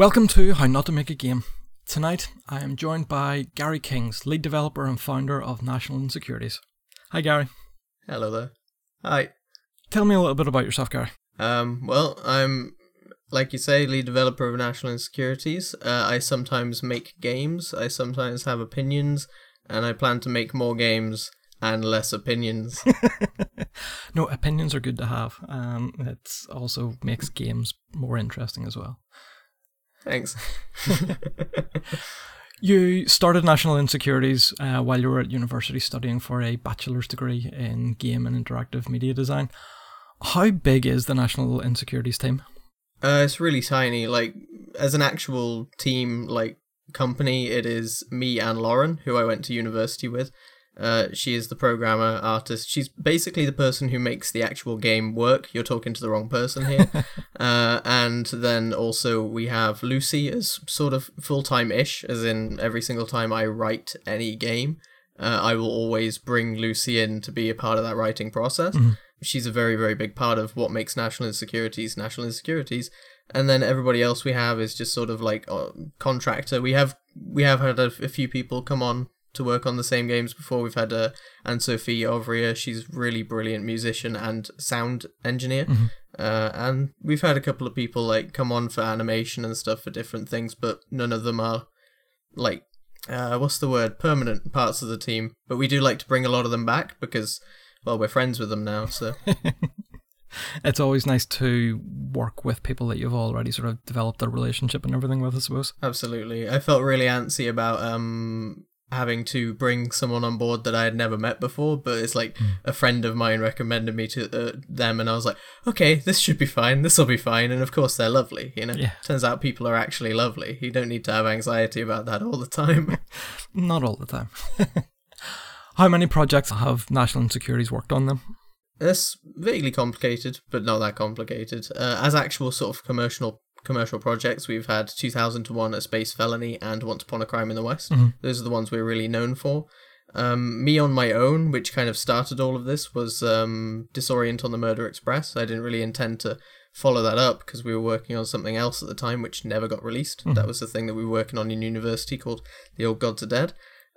Welcome to How Not to Make a Game. Tonight, I am joined by Gary Kings, lead developer and founder of National Insecurities. Hi, Gary. Hello there. Hi. Tell me a little bit about yourself, Gary. Um, well, I'm, like you say, lead developer of National Insecurities. Uh, I sometimes make games, I sometimes have opinions, and I plan to make more games and less opinions. no, opinions are good to have. Um, it also makes games more interesting as well. Thanks. you started National Insecurities uh, while you were at university studying for a bachelor's degree in game and interactive media design. How big is the National Insecurities team? Uh, it's really tiny. Like as an actual team, like company, it is me and Lauren, who I went to university with, uh, she is the programmer artist. She's basically the person who makes the actual game work. You're talking to the wrong person here. uh, and then also we have Lucy as sort of full time ish, as in every single time I write any game, uh, I will always bring Lucy in to be a part of that writing process. Mm-hmm. She's a very, very big part of what makes National Insecurities National Insecurities. And then everybody else we have is just sort of like a uh, contractor. We have we have had a, a few people come on to work on the same games before. We've had uh, Anne Sophie Ovria. She's really brilliant musician and sound engineer. Mm-hmm. Uh, and we've had a couple of people like come on for animation and stuff for different things, but none of them are like uh, what's the word permanent parts of the team. But we do like to bring a lot of them back because well we're friends with them now. So. it's always nice to work with people that you've already sort of developed a relationship and everything with, I suppose. Absolutely. I felt really antsy about um having to bring someone on board that I had never met before, but it's like mm. a friend of mine recommended me to uh, them, and I was like, okay, this should be fine. This will be fine. And of course, they're lovely. You know, yeah. turns out people are actually lovely. You don't need to have anxiety about that all the time. Not all the time. How many projects have National Insecurities worked on them? It's vaguely complicated, but not that complicated. Uh, as actual sort of commercial commercial projects, we've had 2001 A Space Felony and Once Upon a Crime in the West. Mm-hmm. Those are the ones we're really known for. Um, me on my own, which kind of started all of this, was um, Disorient on the Murder Express. I didn't really intend to follow that up because we were working on something else at the time, which never got released. Mm-hmm. That was the thing that we were working on in university called The Old Gods Are Dead.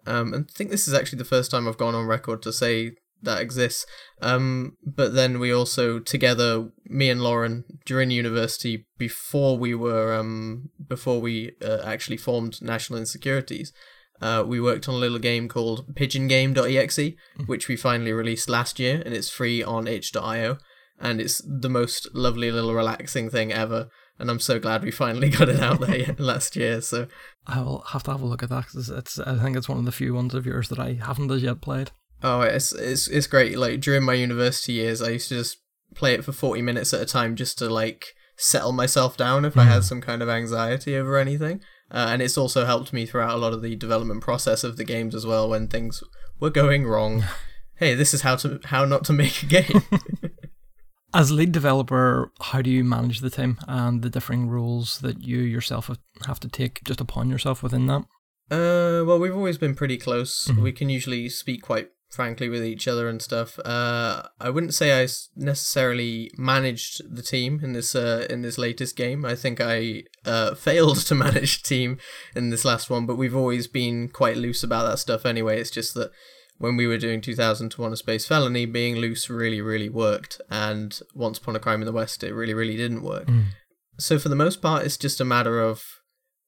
Um, and I think this is actually the first time I've gone on record to say that exists. Um, but then we also together, me and Lauren, during university, before we were um, before we uh, actually formed National Insecurities, uh, we worked on a little game called PigeonGame.exe, mm-hmm. which we finally released last year, and it's free on itch.io, and it's the most lovely little relaxing thing ever. And I'm so glad we finally got it out there last year. So I will have to have a look at that because it's I think it's one of the few ones of yours that I haven't as yet played. Oh, it's it's it's great. Like during my university years, I used to just play it for forty minutes at a time just to like settle myself down if mm. I had mm. some kind of anxiety over anything. Uh, and it's also helped me throughout a lot of the development process of the games as well when things were going wrong. hey, this is how to how not to make a game. As lead developer, how do you manage the team and the differing roles that you yourself have to take just upon yourself within that? Uh, well, we've always been pretty close. Mm-hmm. We can usually speak quite frankly with each other and stuff. Uh, I wouldn't say I necessarily managed the team in this uh, in this latest game. I think I uh, failed to manage the team in this last one, but we've always been quite loose about that stuff anyway. It's just that when we were doing 2001 A Space Felony, being loose really, really worked, and Once Upon a Crime in the West, it really, really didn't work. Mm. So for the most part, it's just a matter of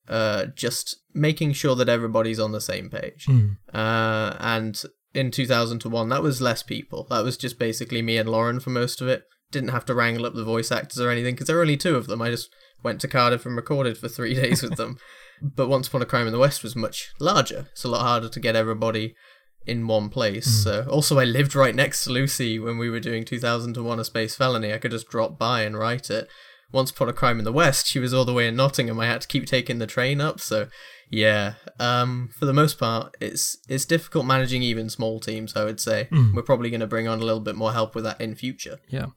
uh, just making sure that everybody's on the same page. Mm. Uh, and in 2001, that was less people. That was just basically me and Lauren for most of it. Didn't have to wrangle up the voice actors or anything because there were only two of them. I just went to Cardiff and recorded for three days with them. But Once Upon a Crime in the West was much larger. It's a lot harder to get everybody in one place. Mm. So also, I lived right next to Lucy when we were doing 2001: A Space Felony. I could just drop by and write it. Once Upon a Crime in the West, she was all the way in Nottingham. I had to keep taking the train up, so yeah, um, for the most part, it's it's difficult managing even small teams. I would say mm. we're probably going to bring on a little bit more help with that in future. Yeah,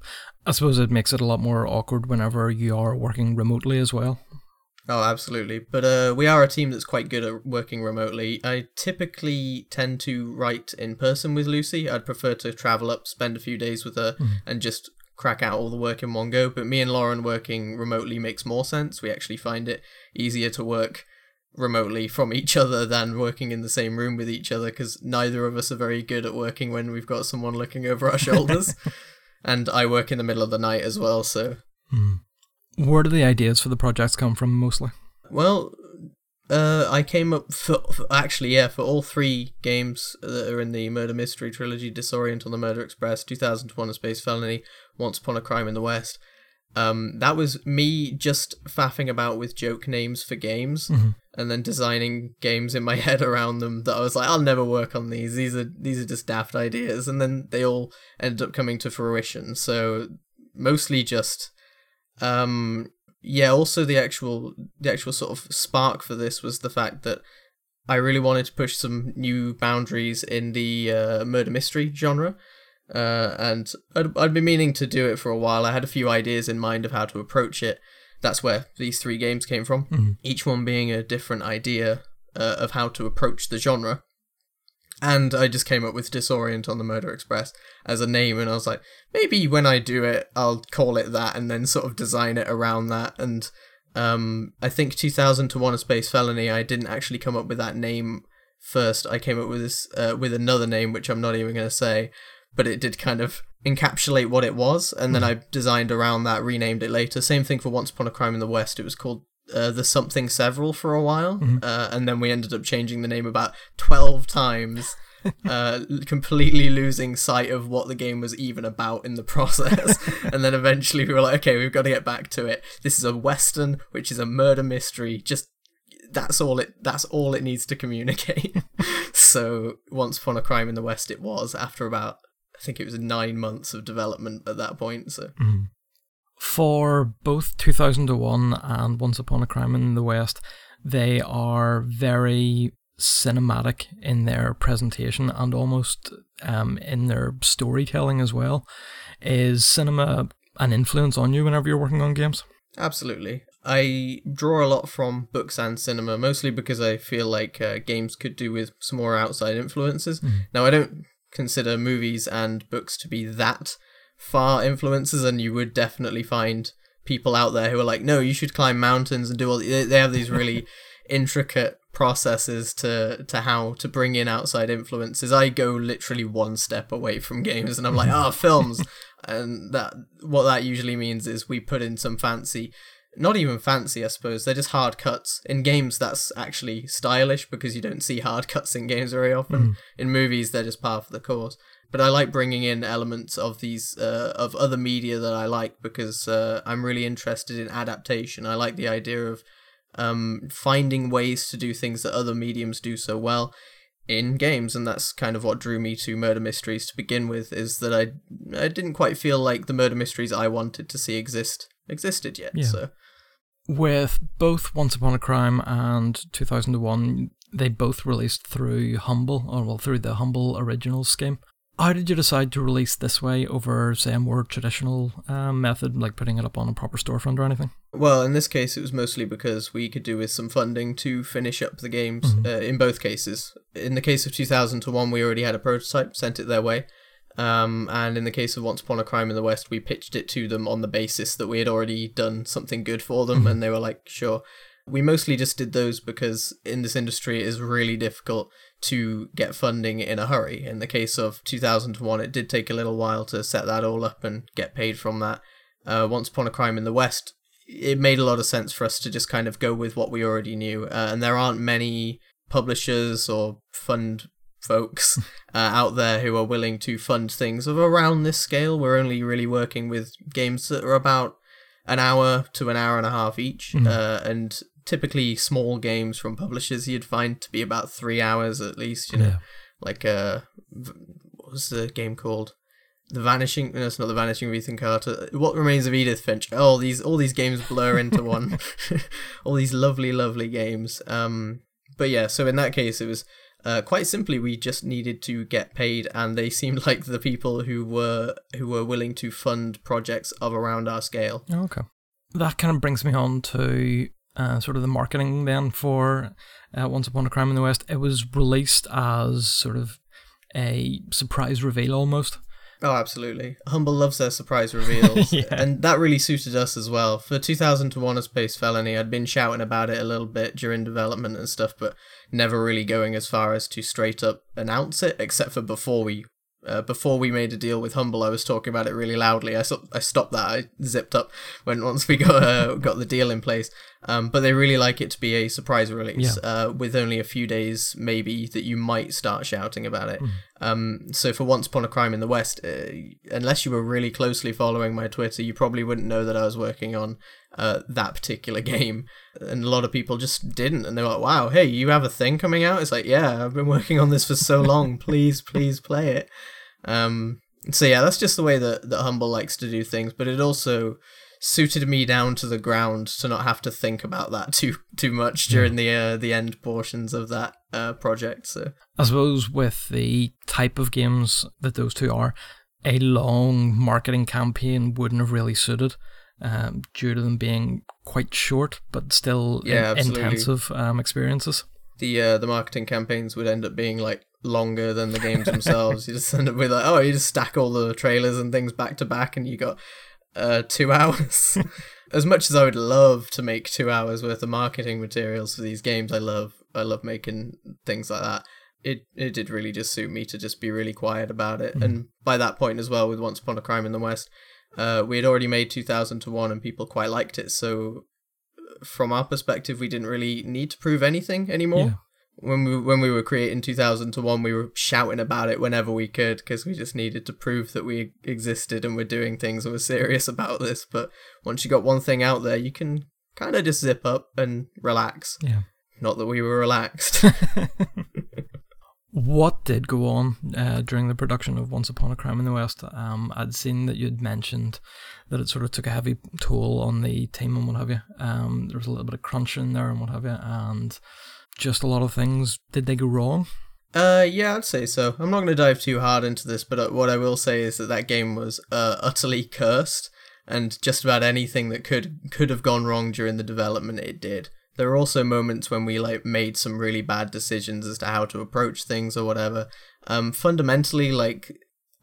I suppose it makes it a lot more awkward whenever you are working remotely as well. Oh, absolutely. But uh, we are a team that's quite good at working remotely. I typically tend to write in person with Lucy. I'd prefer to travel up, spend a few days with her, mm. and just crack out all the work in one go. But me and Lauren working remotely makes more sense. We actually find it easier to work remotely from each other than working in the same room with each other because neither of us are very good at working when we've got someone looking over our shoulders. and I work in the middle of the night as well, so. Mm. Where do the ideas for the projects come from mostly? Well, uh, I came up for, for, actually yeah for all three games that are in the murder mystery trilogy: Disorient on the Murder Express, 2001: A Space Felony, Once Upon a Crime in the West. Um, that was me just faffing about with joke names for games, mm-hmm. and then designing games in my head around them. That I was like, I'll never work on these. These are these are just daft ideas, and then they all ended up coming to fruition. So mostly just um yeah, also the actual the actual sort of spark for this was the fact that I really wanted to push some new boundaries in the uh, murder mystery genre. Uh, and I'd, I'd been meaning to do it for a while. I had a few ideas in mind of how to approach it. That's where these three games came from, mm-hmm. each one being a different idea uh, of how to approach the genre. And I just came up with Disorient on the Murder Express as a name, and I was like, maybe when I do it, I'll call it that, and then sort of design it around that. And um, I think 2001: A Space Felony, I didn't actually come up with that name first. I came up with this uh, with another name, which I'm not even going to say, but it did kind of encapsulate what it was, and then I designed around that, renamed it later. Same thing for Once Upon a Crime in the West. It was called uh, the something several for a while, Mhm. uh, and then we ended up changing the name about twelve times, uh, completely losing sight of what the game was even about in the process. and then eventually we were like, okay, we've got to get back to it. This is a western, which is a murder mystery. Just that's all it. That's all it needs to communicate. so once upon a crime in the west, it was after about. I think it was nine months of development at that point. So Mhm. For both 2001 and Once Upon a Crime in the West, they are very cinematic in their presentation and almost um, in their storytelling as well. Is cinema an influence on you whenever you're working on games? Absolutely. I draw a lot from books and cinema, mostly because I feel like uh, games could do with some more outside influences. Mhm. Now, I don't consider movies and books to be that far influences, and you would definitely find people out there who are like, no, you should climb mountains and do all. They they have these really intricate processes to to how to bring in outside influences. I go literally one step away from games, and I'm like, ah, films, and that what that usually means is we put in some fancy. Not even fancy, I suppose. They're just hard cuts. In games, that's actually stylish because you don't see hard cuts in games very often. In movies, they're just par for the course. But I like bringing in elements of these uh, of other media that I like because uh, I'm really interested in adaptation. I like the idea of um, finding ways to do things that other mediums do so well in games, and that's kind of what drew me to murder mysteries to begin with. Is that I I didn't quite feel like the murder mysteries I wanted to see exist existed yet. Yeah. So With both Once Upon a Crime and 2001, they both released through Humble, or well, through the Humble Originals scheme. How did you decide to release this way over, say, a more traditional um, method, like putting it up on a proper storefront or anything? Well, in this case, it was mostly because we could do with some funding to finish up the games. Mhm. Uh, in both cases, in the case of 2001, we already had a prototype, sent it their way, um, and in the case of Once Upon a Crime in the West, we pitched it to them on the basis that we had already done something good for them, Mhm. and they were like, "Sure." We mostly just did those because in this industry it is really difficult to get funding in a hurry. In the case of 2001, it did take a little while to set that all up and get paid from that. Uh, Once Upon a Crime in the West, it made a lot of sense for us to just kind of go with what we already knew. Uh, and there aren't many publishers or fund folks uh, out there who are willing to fund things of around this scale. We're only really working with games that are about an hour to an hour and a half each, Mhm. uh, and typically small games from publishers you'd find to be about three hours at least. You know, like uh, what was the game called? The Vanishing. No, it's not the Vanishing of Ethan Carter. What Remains of Edith Finch? Oh, these all these games blur into one. all these lovely, lovely games. Um, but yeah, so in that case, it was uh, quite simply we just needed to get paid, and they seemed like the people who were who were willing to fund projects of around our scale. Oh, Okay. That kind of brings me on to uh, sort of the marketing then for uh, Once Upon a Crime in the West. It was released as sort of a surprise reveal almost. Oh, absolutely. Humble loves their surprise reveals, yeah. and that really suited us as well. For 2001: A Space Felony, I'd been shouting about it a little bit during development and stuff, but never really going as far as to straight up announce it, except for before we uh, before we made a deal with Humble, I was talking about it really loudly. I, so- I stopped that. I zipped up when once we got uh, got the deal in place. Um, but they really like it to be a surprise release yeah. uh, with only a few days, maybe that you might start shouting about it. Mm. Um, so for Once Upon a Crime in the West, uh, unless you were really closely following my Twitter, you probably wouldn't know that I was working on uh, that particular game. And a lot of people just didn't, and they were like, "Wow, hey, you have a thing coming out?" It's like, "Yeah, I've been working on this for so long. please, please play it." Um, so yeah, that's just the way that that Humble likes to do things, but it also suited me down to the ground to not have to think about that too too much during the uh, the end portions of that uh, project. So I suppose with the type of games that those two are, a long marketing campaign wouldn't have really suited. Um, due to them being quite short but still yeah, in- intensive um, experiences. The uh, the marketing campaigns would end up being like longer than the games themselves. you just end up with like, oh, you just stack all the trailers and things back to back, and you got uh, two hours. as much as I would love to make two hours worth of marketing materials for these games, I love I love making things like that. It it did really just suit me to just be really quiet about it. Mm. And by that point as well, with Once Upon a Crime in the West, uh, we had already made two thousand to one, and people quite liked it. So from our perspective, we didn't really need to prove anything anymore. When we when we were creating 2001 we were shouting about it whenever we could because we just needed to prove that we existed and we're doing things and we're serious about this but once you got one thing out there you can kind of just zip up and relax yeah not that we were relaxed what did go on uh, during the production of Once Upon a Crime in the West? Um, I'd seen that you'd mentioned that it sort of took a heavy toll on the team and what have you. Um, there was a little bit of crunch in there and what have you, and just a lot of things. Did they go wrong? Uh, yeah, I'd say so. I'm not going to dive too hard into this, but uh, what I will say is that that game was uh, utterly cursed, and just about anything that could could have gone wrong during the development, it did. There were also moments when we like made some really bad decisions as to how to approach things or whatever. Um, fundamentally, like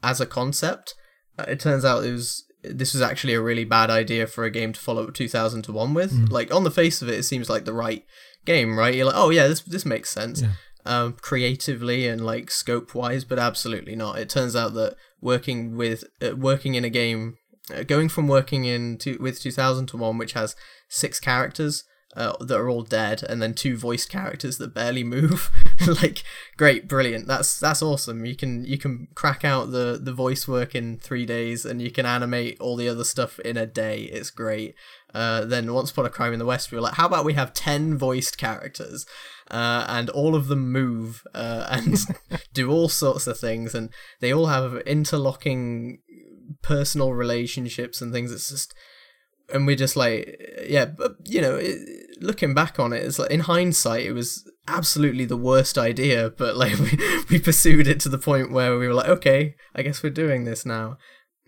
as a concept, uh, it turns out it was this was actually a really bad idea for a game to follow 2001 with. Mm. Like on the face of it, it seems like the right game, right? You're like, oh yeah, this this makes sense. Yeah. Um, creatively and like scope wise, but absolutely not. It turns out that working with uh, working in a game, uh, going from working in to, with 2001, which has six characters, uh, that are all dead, and then two voiced characters that barely move. like, great, brilliant. That's that's awesome. You can you can crack out the the voice work in three days, and you can animate all the other stuff in a day. It's great. Uh, then once upon a crime in the west, we were like, how about we have ten voiced characters, uh, and all of them move uh, and do all sorts of things, and they all have interlocking personal relationships and things. It's just and we're just like, yeah, but you know, it, looking back on it, it's like in hindsight, it was absolutely the worst idea. But like we we pursued it to the point where we were like, okay, I guess we're doing this now.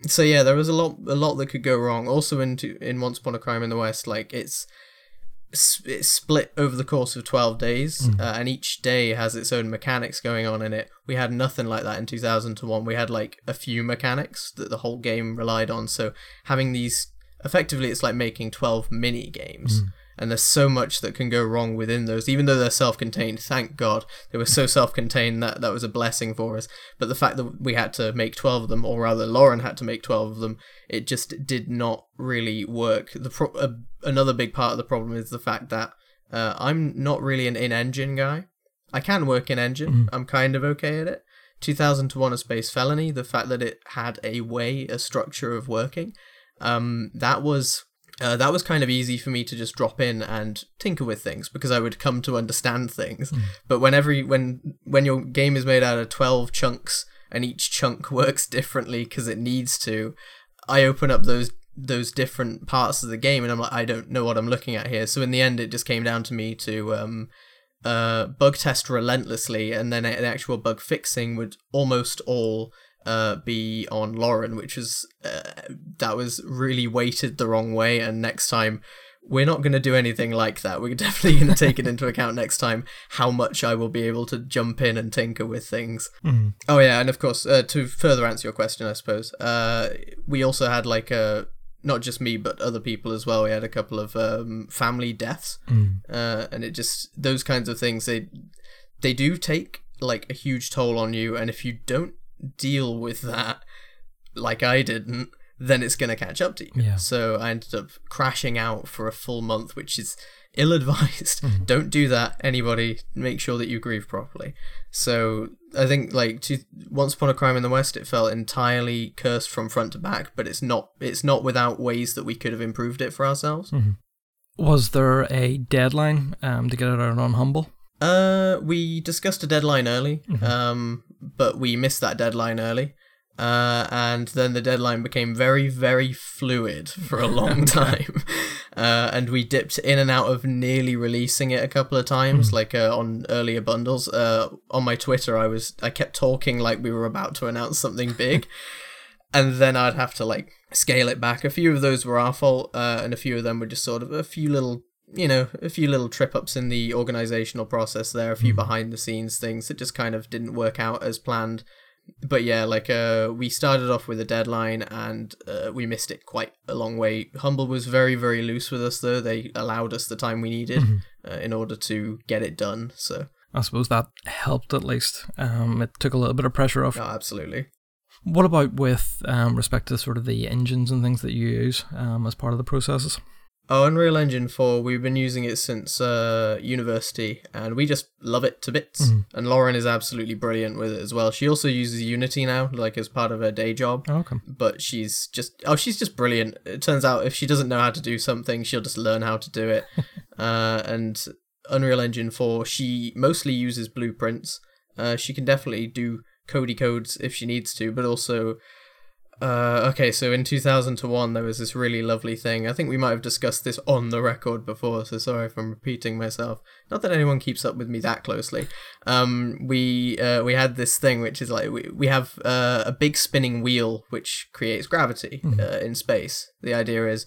So yeah, there was a lot a lot that could go wrong. Also, into in Once Upon a Crime in the West, like it's it's split over the course of 12 days mm. uh, and each day has its own mechanics going on in it we had nothing like that in 2001 we had like a few mechanics that the whole game relied on so having these effectively it's like making 12 mini games. Mm. And there's so much that can go wrong within those, even though they're self-contained. Thank God they were so self-contained that that was a blessing for us. But the fact that we had to make twelve of them, or rather, Lauren had to make twelve of them, it just did not really work. The pro- uh, another big part of the problem is the fact that uh, I'm not really an in-engine guy. I can work in engine. Mm. I'm kind of okay at it. 2001: A Space Felony. The fact that it had a way, a structure of working, um, that was uh, that was kind of easy for me to just drop in and tinker with things because I would come to understand things. Mm. But whenever you, when when your game is made out of twelve chunks and each chunk works differently because it needs to, I open up those those different parts of the game and I'm like I don't know what I'm looking at here. So in the end, it just came down to me to um, uh, bug test relentlessly, and then the actual bug fixing would almost all uh, be on Lauren, which was uh, that was really weighted the wrong way. And next time we're not going to do anything like that. We're definitely going to take it into account next time how much I will be able to jump in and tinker with things. Mm. Oh yeah, and of course, uh, to further answer your question, I suppose uh, we also had like a not just me but other people as well. We had a couple of um, family deaths, Mm. uh, and it just those kinds of things they they do take like a huge toll on you, and if you don't deal with that, like I didn't, then it's gonna catch up to you. Yeah. So I ended up crashing out for a full month, which is ill advised. Mm-hmm. Don't do that, anybody. Make sure that you grieve properly. So I think like to, Once Upon a Crime in the West, it felt entirely cursed from front to back, but it's not. It's not without ways that we could have improved it for ourselves. Was there a deadline um, to get it out on Humble? Uh, we discussed a deadline early, um, but we missed that deadline early. Uh, and then the deadline became very, very fluid for a long time. Uh, and we dipped in and out of nearly releasing it a couple of times, like uh, on earlier bundles. Uh, on my Twitter, I was I kept talking like we were about to announce something big, and then I'd have to like scale it back. A few of those were our fault, uh, and a few of them were just sort of a few little you know, a few little trip ups in the organizational process there, a few behind the scenes things that just kind of didn't work out as planned. But yeah, like uh, we started off with a deadline and uh, we missed it quite a long way. Humble was very, very loose with us though. They allowed us the time we needed uh, in order to get it done. So, I suppose that helped at least. Um, it took a little bit of pressure off. no, absolutely. What about with um, respect to sort of the engines and things that you use um, as part of the processes? Oh, Unreal Engine 4, we've been using it since uh, university and we just love it to bits. And Lauren is absolutely brilliant with it as well. She also uses Unity now, like as part of her day job. Oh, okay. But she's just, oh, she's just brilliant. It turns out if she doesn't know how to do something, she'll just learn how to do it. uh, and Unreal Engine 4, she mostly uses blueprints. Uh, she can definitely do Cody codes if she needs to, but also uh, okay, so in 2001, there was this really lovely thing. I think we might have discussed this on the record before, so sorry if I'm repeating myself. Not that anyone keeps up with me that closely. Um, we uh, we had this thing which is like we, we have uh, a big spinning wheel which creates gravity uh, in space. The idea is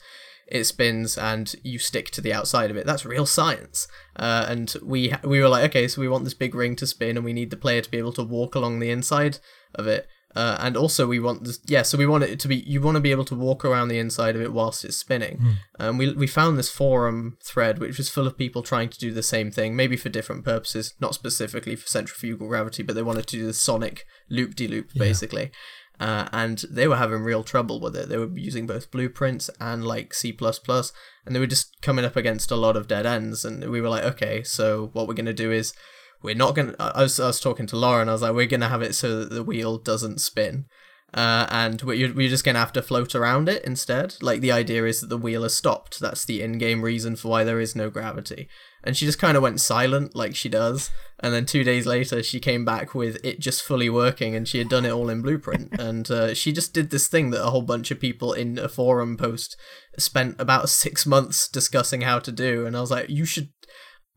it spins and you stick to the outside of it. That's real science. Uh, and we we were like, okay, so we want this big ring to spin, and we need the player to be able to walk along the inside of it. Uh, and also we want this, yeah, so we want it to be, you want to be able to walk around the inside of it whilst it's spinning. Um, we, we found this forum thread which was full of people trying to do the same thing, maybe for different purposes, not specifically for centrifugal gravity, but they wanted to do the sonic loop-de-loop, basically. Uh, and they were having real trouble with it. They were using both blueprints and like C++, and they were just coming up against a lot of dead ends. And we were like, okay, so what we're going to do is we're not going to. I was, I was talking to Lauren, I was like, we're going to have it so that the wheel doesn't spin. Uh, and we're, we're just going to have to float around it instead. Like, the idea is that the wheel is stopped. That's the in game reason for why there is no gravity. And she just kind of went silent, like she does. And then two days later, she came back with it just fully working, and she had done it all in Blueprint. and uh, she just did this thing that a whole bunch of people in a forum post spent about six months discussing how to do. And I was like, you should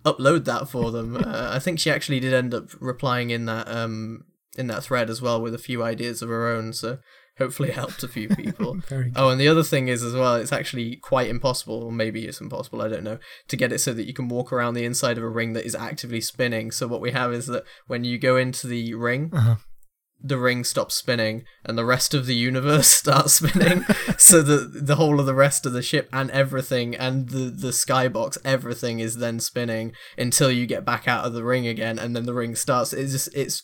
upload that for them. uh, I think she actually did end up replying in that um in that thread as well with a few ideas of her own. So hopefully it helped a few people. Oh, and the other thing is as well, it's actually quite impossible, or maybe it's impossible, I don't know, to get it so that you can walk around the inside of a ring that is actively spinning. So what we have is that when you go into the ring, Uh-huh. The ring stops spinning and the rest of the universe starts spinning so that the whole of the rest of the ship and everything and the the skybox everything is then spinning until you get back out of the ring again and then the ring starts it's just it's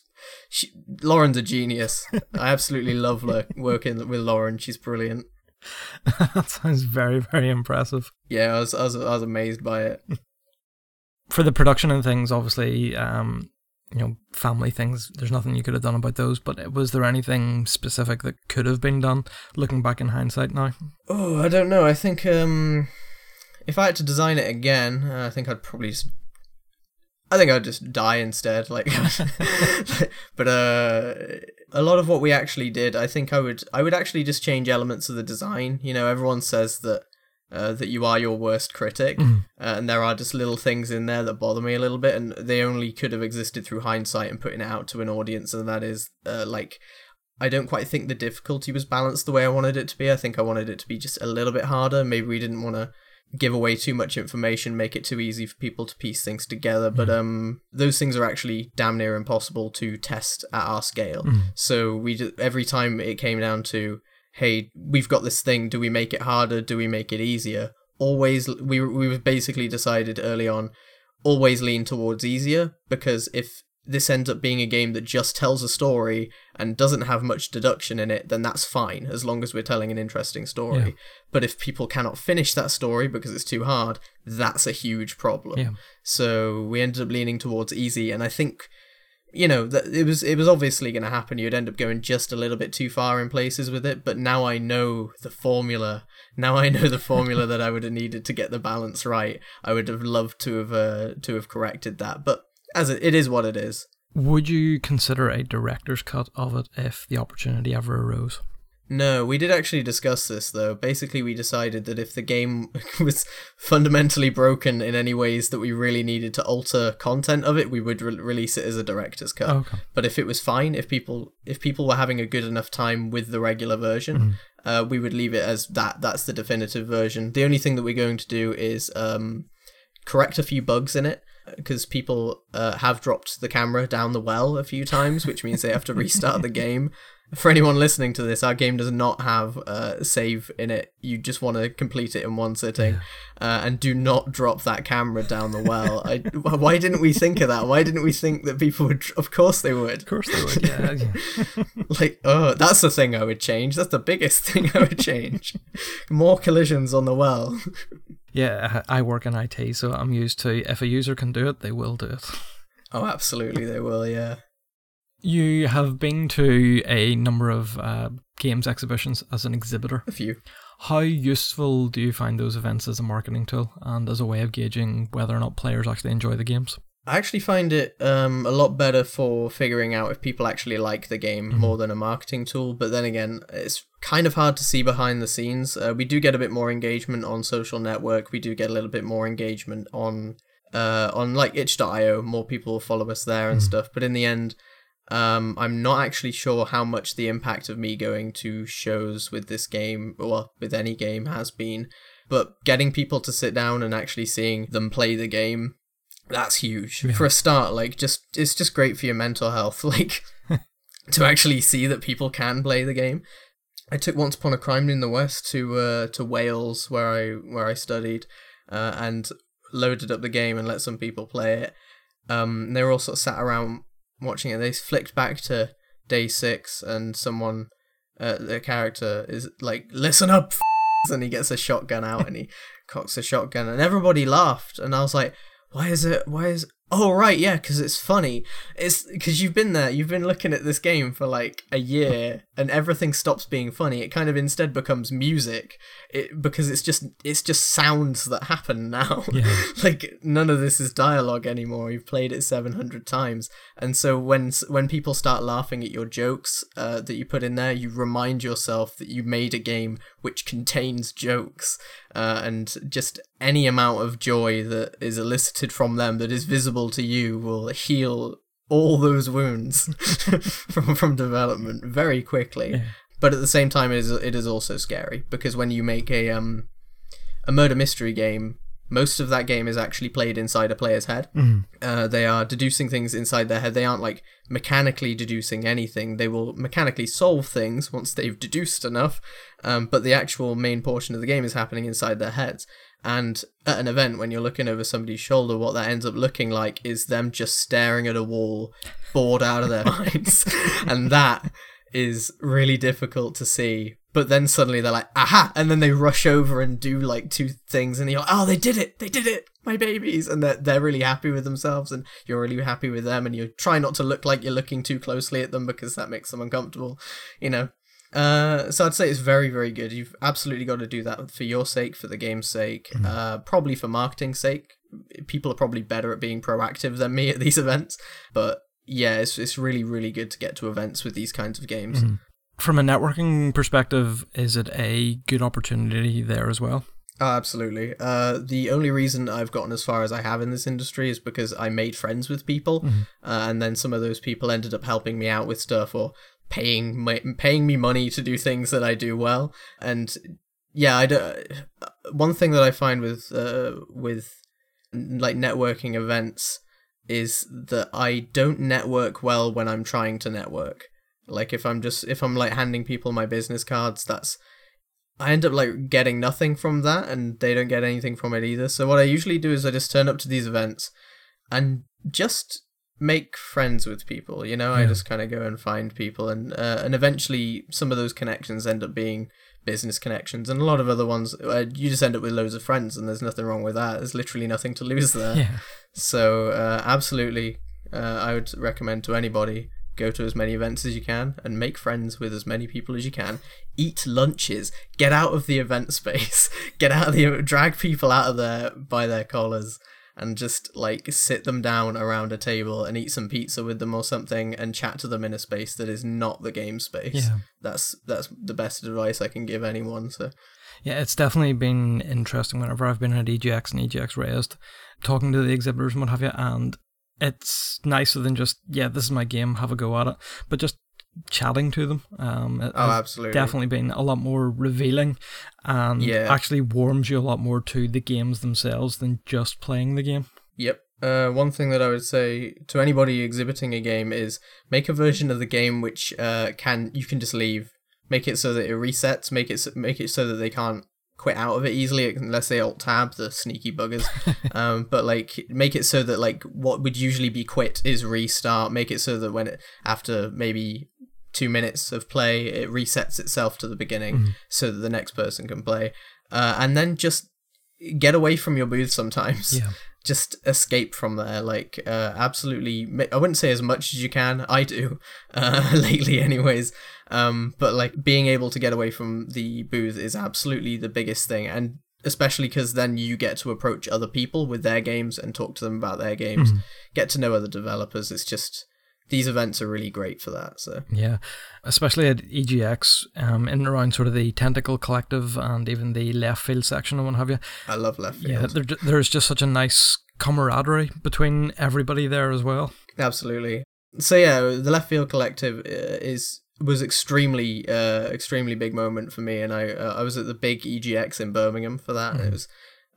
she, Lauren's a genius. I absolutely love lo- working with Lauren. She's brilliant. that sounds very, very impressive. Yeah, I was, I was I was amazed by it. For the production and things, obviously, um, you know, family things, there's nothing you could have done about those, but was there anything specific that could have been done looking back in hindsight now? Oh, I don't know. I think um, if I had to design it again, uh, I think I'd probably just. I think I'd just die instead. Like, but uh, a lot of what we actually did, I think I would. I would actually just change elements of the design. You know, everyone says that. Uh, that you are your worst critic, uh, and there are just little things in there that bother me a little bit, and they only could have existed through hindsight and putting it out to an audience, and that is uh, like I don't quite think the difficulty was balanced the way I wanted it to be. I think I wanted it to be just a little bit harder. Maybe we didn't want to give away too much information, make it too easy for people to piece things together. But um, those things are actually damn near impossible to test at our scale. So we d- every time it came down to, hey, we've got this thing. Do we make it harder? Do we make it easier? Always, we we basically decided early on, always lean towards easier because if this ends up being a game that just tells a story and doesn't have much deduction in it, then that's fine as long as we're telling an interesting story. Yeah. But if people cannot finish that story because it's too hard, that's a huge problem. Yeah. So we ended up leaning towards easy, and I think, you know, that it was it was obviously going to happen. You'd end up going just a little bit too far in places with it. But now I know the formula. Now I know the formula that I would have needed to get the balance right. I would have loved to have uh, to have corrected that, but as it, it is what it is. Would you consider a director's cut of it if the opportunity ever arose? No, we did actually discuss this though. Basically, we decided that if the game was fundamentally broken in any ways that we really needed to alter content of it, we would re- release it as a director's cut. Okay. But if it was fine, if people if people were having a good enough time with the regular version, uh, we would leave it as that. That's the definitive version. The only thing that we're going to do is um, correct a few bugs in it because people uh, have dropped the camera down the well a few times, which means they have to restart the game. For anyone listening to this, our game does not have uh, save in it. You just want to complete it in one sitting, uh, and do not drop that camera down the well. I, why didn't we think of that? Why didn't we think that people would? Of course they would. Of course they would. Yeah. yeah. Like, oh, that's the thing I would change. That's the biggest thing I would change. More collisions on the well. Yeah, I work in IT, so I'm used to if a user can do it, they will do it. Oh, absolutely, they will. Yeah. You have been to a number of uh, games exhibitions as an exhibitor. A few. How useful do you find those events as a marketing tool and as a way of gauging whether or not players actually enjoy the games? I actually find it um, a lot better for figuring out if people actually like the game more than a marketing tool. But then again, it's kind of hard to see behind the scenes. Uh, we do get a bit more engagement on social network. We do get a little bit more engagement on uh, on like itch.io. More people follow us there and stuff. But in the end, um, I'm not actually sure how much the impact of me going to shows with this game, or with any game, has been. But getting people to sit down and actually seeing them play the game that's huge. For a start like just it's just great for your mental health like to actually see that people can play the game. I took once upon a crime in the west to uh to wales where i where i studied uh, and loaded up the game and let some people play it. Um they were all sort of sat around watching it they flicked back to day six and someone uh, the character is like listen up and he gets a shotgun out and he cocks a shotgun and everybody laughed and i was like why is it why is oh right yeah because it's funny. It's because you've been there you've been looking at this game for like a year and everything stops being funny. It kind of instead becomes music. It because it's just it's just sounds that happen now. Like none of this is dialogue anymore. You've played it 700 times. And so when when people start laughing at your jokes uh, that you put in there you remind yourself that you made a game which contains jokes uh, and just any amount of joy that is elicited from them that is visible to you will heal all those wounds from from development very quickly. But at the same time, it is it is also scary because when you make a um a murder mystery game, most of that game is actually played inside a player's head. Uh, they are deducing things inside their head. They aren't like mechanically deducing anything. They will mechanically solve things once they've deduced enough. Um, but the actual main portion of the game is happening inside their heads. And at an event, when you're looking over somebody's shoulder, what that ends up looking like is them just staring at a wall, bored out of their minds. and that is really difficult to see. But then suddenly they're like, aha! And then they rush over and do like two things, and you're like, oh, they did it! They did it! My babies! And they're, they're really happy with themselves, and you're really happy with them, and you try not to look like you're looking too closely at them because that makes them uncomfortable, you know. Uh, so I'd say it's very, very good. You've absolutely got to do that for your sake, for the game's sake, uh, probably for marketing's sake. People are probably better at being proactive than me at these events, but yeah, it's it's really, really good to get to events with these kinds of games. From a networking perspective, is it a good opportunity there as well? Oh, absolutely. Uh, the only reason I've gotten as far as I have in this industry is because I made friends with people, uh, and then some of those people ended up helping me out with stuff or paying my, paying me money to do things that I do well. And yeah, I do, one thing that I find with uh, with like networking events is that I don't network well when I'm trying to network. Like if I'm just if I'm like handing people my business cards, that's I end up like getting nothing from that and they don't get anything from it either. So what I usually do is I just turn up to these events and just make friends with people, you know? Yeah. I just kind of go and find people and uh, and eventually some of those connections end up being business connections and a lot of other ones uh, you just end up with loads of friends and there's nothing wrong with that. There's literally nothing to lose there. Yeah. So uh, absolutely uh, I would recommend to anybody go to as many events as you can and make friends with as many people as you can eat lunches get out of the event space get out of the drag people out of there by their collars and just like sit them down around a table and eat some pizza with them or something and chat to them in a space that is not the game space yeah. that's that's the best advice i can give anyone so yeah, it's definitely been interesting whenever I've been at EGX and EGX Rezzed, talking to the exhibitors and what have you, and it's nicer than just yeah, this is my game, have a go at it, but just chatting to them. Um, it oh, absolutely, definitely been a lot more revealing, and yeah. actually warms you a lot more to the games themselves than just playing the game. Yep. Uh, one thing that I would say to anybody exhibiting a game is make a version of the game which uh, can you can just leave. Make it so that it resets. Make it make it so that they can't quit out of it easily unless they alt tab the sneaky buggers. Um but like make it so that like what would usually be quit is restart. Make it so that when it after maybe two minutes of play it resets itself to the beginning mm. so that the next person can play. Uh, and then just get away from your booth sometimes. Yeah. Just escape from there like uh, absolutely i wouldn't say as much as you can. I do uh, lately anyways. Um, but like being able to get away from the booth is absolutely the biggest thing and especially because then you get to approach other people with their games and talk to them about their games. Mm-hmm. get to know other developers. It's just these events are really great for that. So yeah, especially at EGX, um, in and around sort of the Tentacle Collective and even the Left Field section and what have you. I love Left Field. Yeah, there, there's just such a nice camaraderie between everybody there as well. Absolutely. So yeah, the Left Field Collective uh, is was extremely uh extremely big moment for me, and I uh, I was at the big EGX in Birmingham for that. Mm. it was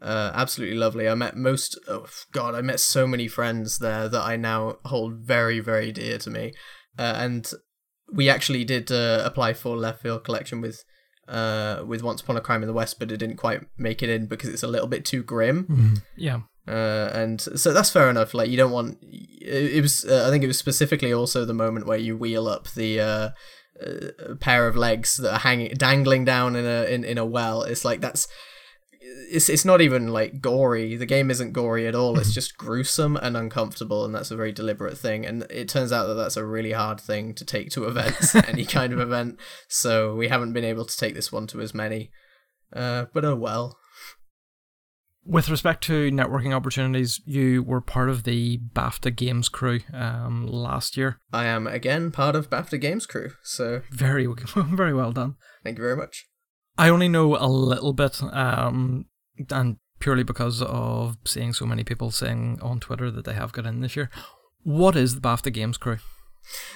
uh, absolutely lovely. I met most, oh God, I met so many friends there that I now hold very, very dear to me. Uh, and we actually did uh, apply for Left Field Collection with uh, with Once Upon a Crime in the West, but it didn't quite make it in because it's a little bit too grim. Mm-hmm. Yeah. Uh, and so that's fair enough. Like you don't want. It, it was. Uh, I think it was specifically also the moment where you wheel up the uh, uh, pair of legs that are hanging, dangling down in a in, in a well. It's like that's it's it's not even like gory. The game isn't gory at all. It's mm-hmm. just gruesome and uncomfortable, and that's a very deliberate thing. And it turns out that that's a really hard thing to take to events, any kind of event. So we haven't been able to take this one to as many. Uh, but oh well. With respect to networking opportunities, you were part of the BAFTA Games crew um, last year. I am again part of BAFTA Games crew. So very, very well done. Thank you very much. I only know a little bit, um, and purely because of seeing so many people saying on Twitter that they have got in this year. What is the BAFTA Games Crew?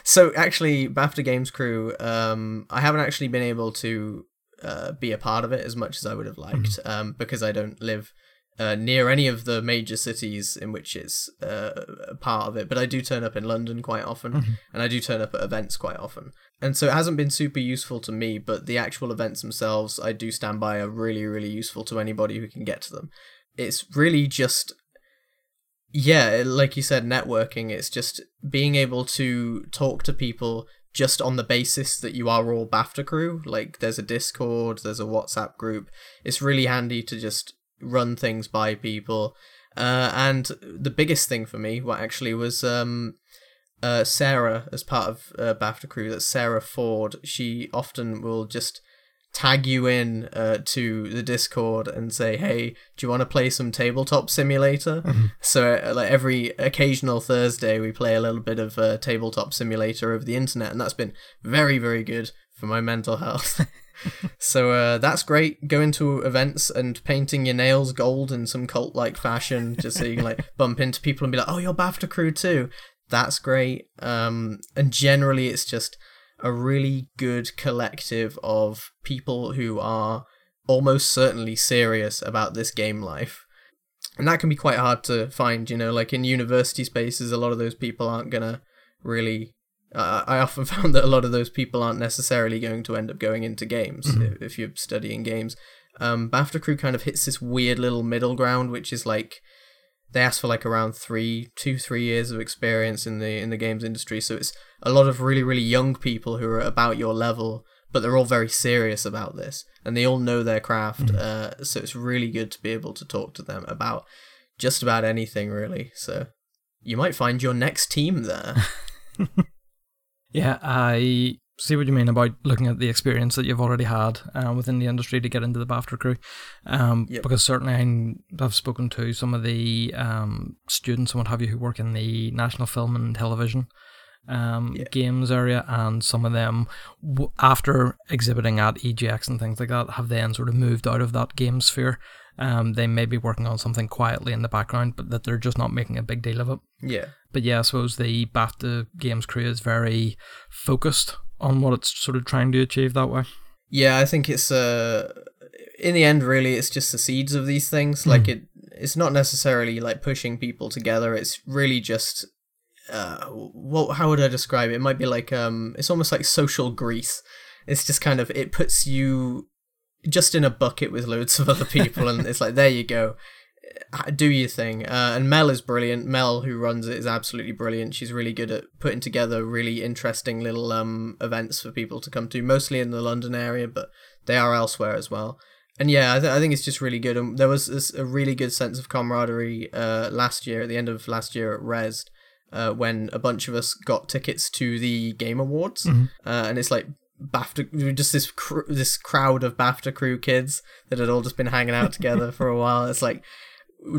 So actually, BAFTA Games Crew, um, I haven't actually been able to uh, be a part of it as much as I would have liked mm-hmm. um, because I don't live uh, near any of the major cities in which it's uh, a part of it, but I do turn up in London quite often, mm-hmm. and I do turn up at events quite often. And so it hasn't been super useful to me, but the actual events themselves, I do stand by, are really, really useful to anybody who can get to them. It's really just, yeah, like you said, networking. It's just being able to talk to people just on the basis that you are all BAFTA crew. Like there's a Discord, there's a WhatsApp group. It's really handy to just run things by people. Uh, and the biggest thing for me, what actually was um, uh, Sarah as part of uh, BAFTA crew. That's Sarah Ford. She often will just tag you in uh, to the Discord and say, "Hey, do you want to play some tabletop simulator?" Mm-hmm. So, uh, like every occasional Thursday, we play a little bit of uh, tabletop simulator over the internet, and that's been very, very good for my mental health. so uh, that's great. Going to events and painting your nails gold in some cult like fashion, just so you can like bump into people and be like, "Oh, you're BAFTA crew too." That's great. Um, and generally, it's just a really good collective of people who are almost certainly serious about this game life. And that can be quite hard to find, you know, like in university spaces, a lot of those people aren't going to really. Uh, I often found that a lot of those people aren't necessarily going to end up going into games mm-hmm. if you're studying games. Um, BAFTA Crew kind of hits this weird little middle ground, which is like they ask for like around three, two, three years of experience in the in the games industry. So it's a lot of really, really young people who are about your level, but they're all very serious about this and they all know their craft. Mm. Uh, so it's really good to be able to talk to them about just about anything, really. So you might find your next team there. yeah, I see what you mean about looking at the experience that you've already had uh, within the industry to get into the BAFTA crew. Um, yep. Because certainly I have spoken to some of the um, students and what have you who work in the National Film and Television um, yeah. games area, and some of them, w- after exhibiting at EGX and things like that, have then sort of moved out of that game sphere. Um, they may be working on something quietly in the background, but that they're just not making a big deal of it. Yeah. But yeah, I suppose the BAFTA Games crew is very focused on what it's sort of trying to achieve that way. Yeah, I think it's uh in the end really it's just the seeds of these things. Mm. Like it it's not necessarily like pushing people together. It's really just uh what how would I describe it? It might be like um it's almost like social grease. It's just kind of it puts you just in a bucket with loads of other people and it's like there you go do your thing. Uh, and Mel is brilliant. Mel, who runs it, is absolutely brilliant. She's really good at putting together really interesting little um events for people to come to, mostly in the London area, but they are elsewhere as well. And yeah, I, th- I think it's just really good. And there was this, a really good sense of camaraderie uh, last year, at the end of last year at Rezzed, uh, when a bunch of us got tickets to the Game Awards. Mm-hmm. Uh, and it's like BAFTA, just this cr- this crowd of BAFTA crew kids that had all just been hanging out together for a while. It's like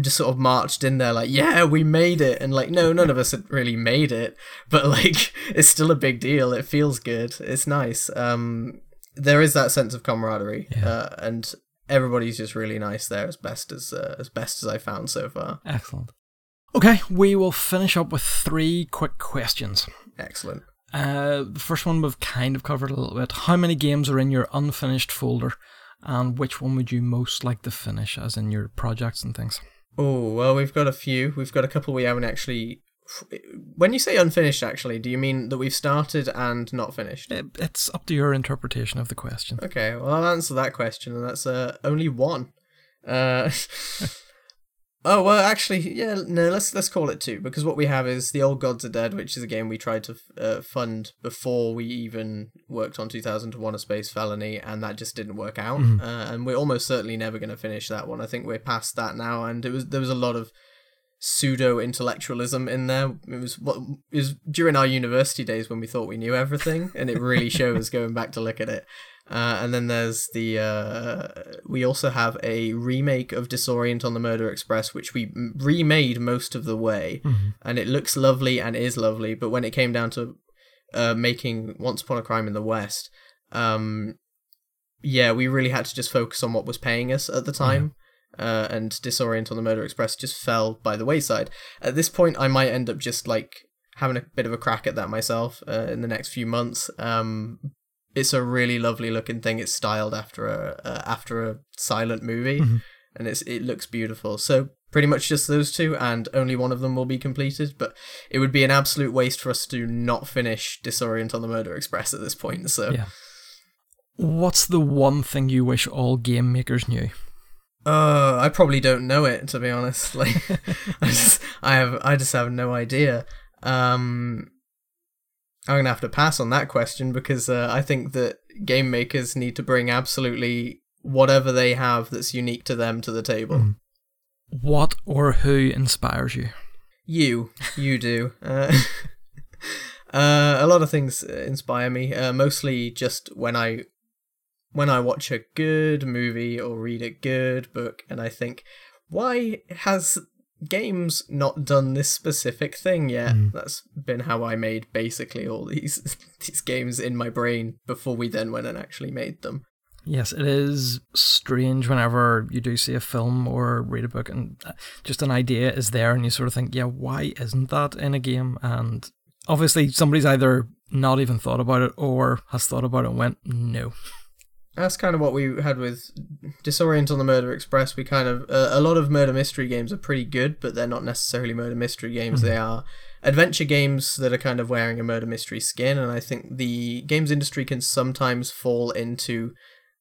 just sort of marched in there like yeah we made it. And like no none of us had really made it but like it's still a big deal. It feels good. It's nice. Um there is that sense of camaraderie yeah. uh, and everybody's just really nice there as best as uh, as best as i found so far. Excellent. Okay we will finish up with three quick questions. Excellent. Uh the first one we've kind of covered a little bit. How many games are in your unfinished folder and which one would you most like to finish as in your projects and things Oh, well, we've got a few. We've got a couple we haven't actually. When you say unfinished, actually, do you mean that we've started and not finished? It's up to your interpretation of the question. Okay, well, I'll answer that question, and that's uh, only one. Uh, Oh well, actually, yeah. No, let's let's call it two because what we have is the old gods are dead, which is a game we tried to uh, fund before we even worked on 2001: A Space Felony, and that just didn't work out. Mm-hmm. Uh, and we're almost certainly never going to finish that one. I think we're past that now, and it was there was a lot of pseudo intellectualism in there. It was what it was during our university days when we thought we knew everything, and it really shows going back to look at it. Uh, and then there's the uh, we also have a remake of Disorient on the Murder Express, which we remade most of the way, mm-hmm. and it looks lovely and is lovely. But when it came down to uh, making Once Upon a Crime in the West, um, yeah, we really had to just focus on what was paying us at the time. Uh, and Disorient on the Murder Express just fell by the wayside. At this point, I might end up just like having a bit of a crack at that myself uh, in the next few months. Um, it's a really lovely looking thing. It's styled after a uh, after a silent movie, mm-hmm. and it's it looks beautiful. So pretty much just those two, and only one of them will be completed. But it would be an absolute waste for us to not finish Disorient on the Murder Express at this point. So, yeah. What's the one thing you wish all game makers knew? Uh, I probably don't know it to be honest. Like, I just, I have, I just have no idea. Um, I'm gonna have to pass on that question because uh, I think that game makers need to bring absolutely whatever they have that's unique to them to the table. Mm. What or who inspires you? You, you do. Uh, uh, a lot of things inspire me. Uh, mostly just when I when I watch a good movie or read a good book, and I think, why has games not done this specific thing yet. Mm. That's been how I made basically all these these games in my brain before we then went and actually made them. Yes, it is strange whenever you do see a film or read a book and uh, just an idea is there and you sort of think, yeah, why isn't that in a game? And obviously somebody's either not even thought about it or has thought about it and went, no. That's kind of what we had with Disorient on the Murder Express. We kind of uh, a lot of murder mystery games are pretty good, but they're not necessarily murder mystery games. Mm-hmm. They are adventure games that are kind of wearing a murder mystery skin, and I think the games industry can sometimes fall into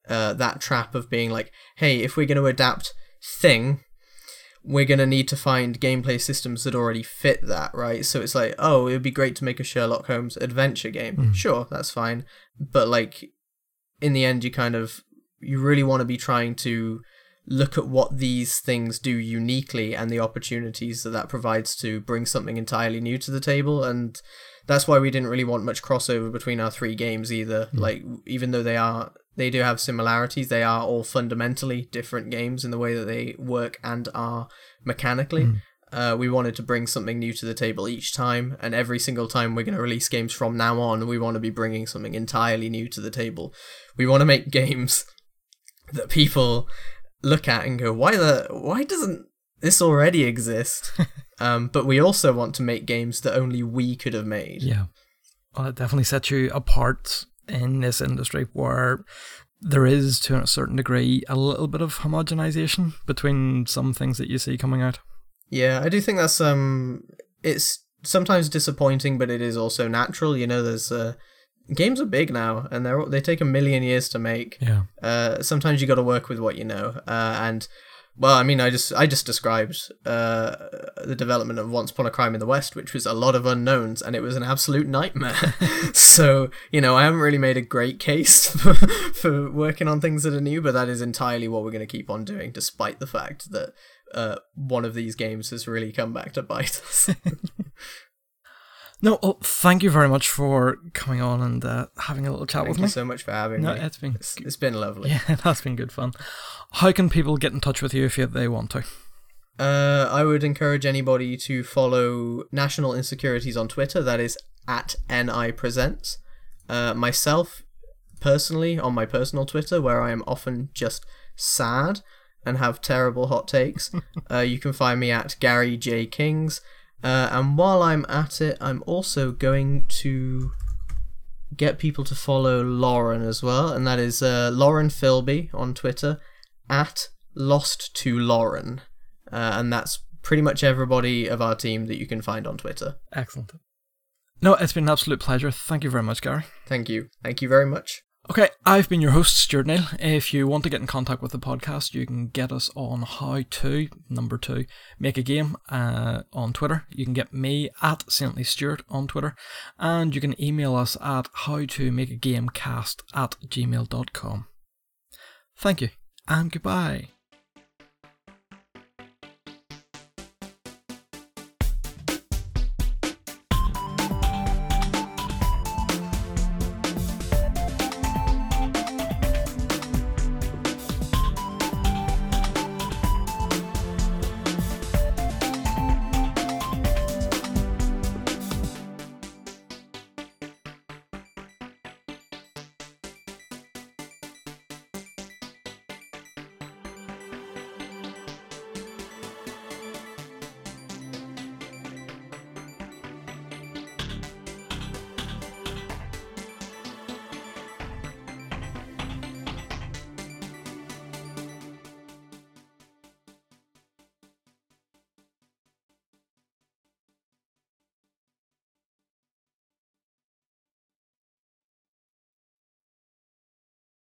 uh, that trap of being like, hey, if we're going to adapt Thing, we're going to need to find gameplay systems that already fit that, right? So it's like, oh, it would be great to make a Sherlock Holmes adventure game. Sure, that's fine. But like in the end you kind of you really want to be trying to look at what these things do uniquely and the opportunities that that provides to bring something entirely new to the table. And that's why we didn't really want much crossover between our three games either. Hmm. Like even though they are they do have similarities they are all fundamentally different games in the way that they work and are mechanically hmm. Uh, we wanted to bring something new to the table each time, and every single time we're going to release games from now on, we want to be bringing something entirely new to the table. We want to make games that people look at and go, "Why the? Why doesn't this already exist?" um, but we also want to make games that only we could have made. Yeah. Well, it definitely sets you apart in this industry where there is, to a certain degree, a little bit of homogenization between some things that you see coming out. Yeah, I do think that's um, it's sometimes disappointing, but it is also natural. You know, there's uh, games are big now, and they're they take a million years to make. Yeah. Uh, sometimes you got to work with what you know, uh, and well, I mean, I just I just described uh, the development of Once Upon a Crime in the West, which was a lot of unknowns, and it was an absolute nightmare. so you know, I haven't really made a great case for, for working on things that are new, but that is entirely what we're going to keep on doing, despite the fact that uh, one of these games has really come back to bite us. No, well, thank you very much for coming on and uh, having a little chat Thank with you me. so much for having no, me. it's been It's, it's been lovely. yeah, that's been good fun. How can people get in touch with you if they want to? Uh, I would encourage anybody to follow National Insecurities on Twitter. That is at NI Presents. Uh, myself, personally, on my personal Twitter, where I am often just sad and have terrible hot takes, uh, you can find me at Gary J Kings. Uh, and while I'm at it, I'm also going to get people to follow Lauren as well, and that is uh, Lauren Philby on Twitter at Lost to Lauren, uh, and that's pretty much everybody of our team that you can find on Twitter. Excellent. No, it's been an absolute pleasure. Thank you very much, Gary. Thank you, thank you very much. Okay, I've been your host, Stuart Neill. If you want to get in contact with the podcast, you can get us on how to, number two, make a game uh, on Twitter. You can get me at Saintly Stuart on Twitter, and you can email us at how to make a game cast at gmail.com. Thank you, and goodbye.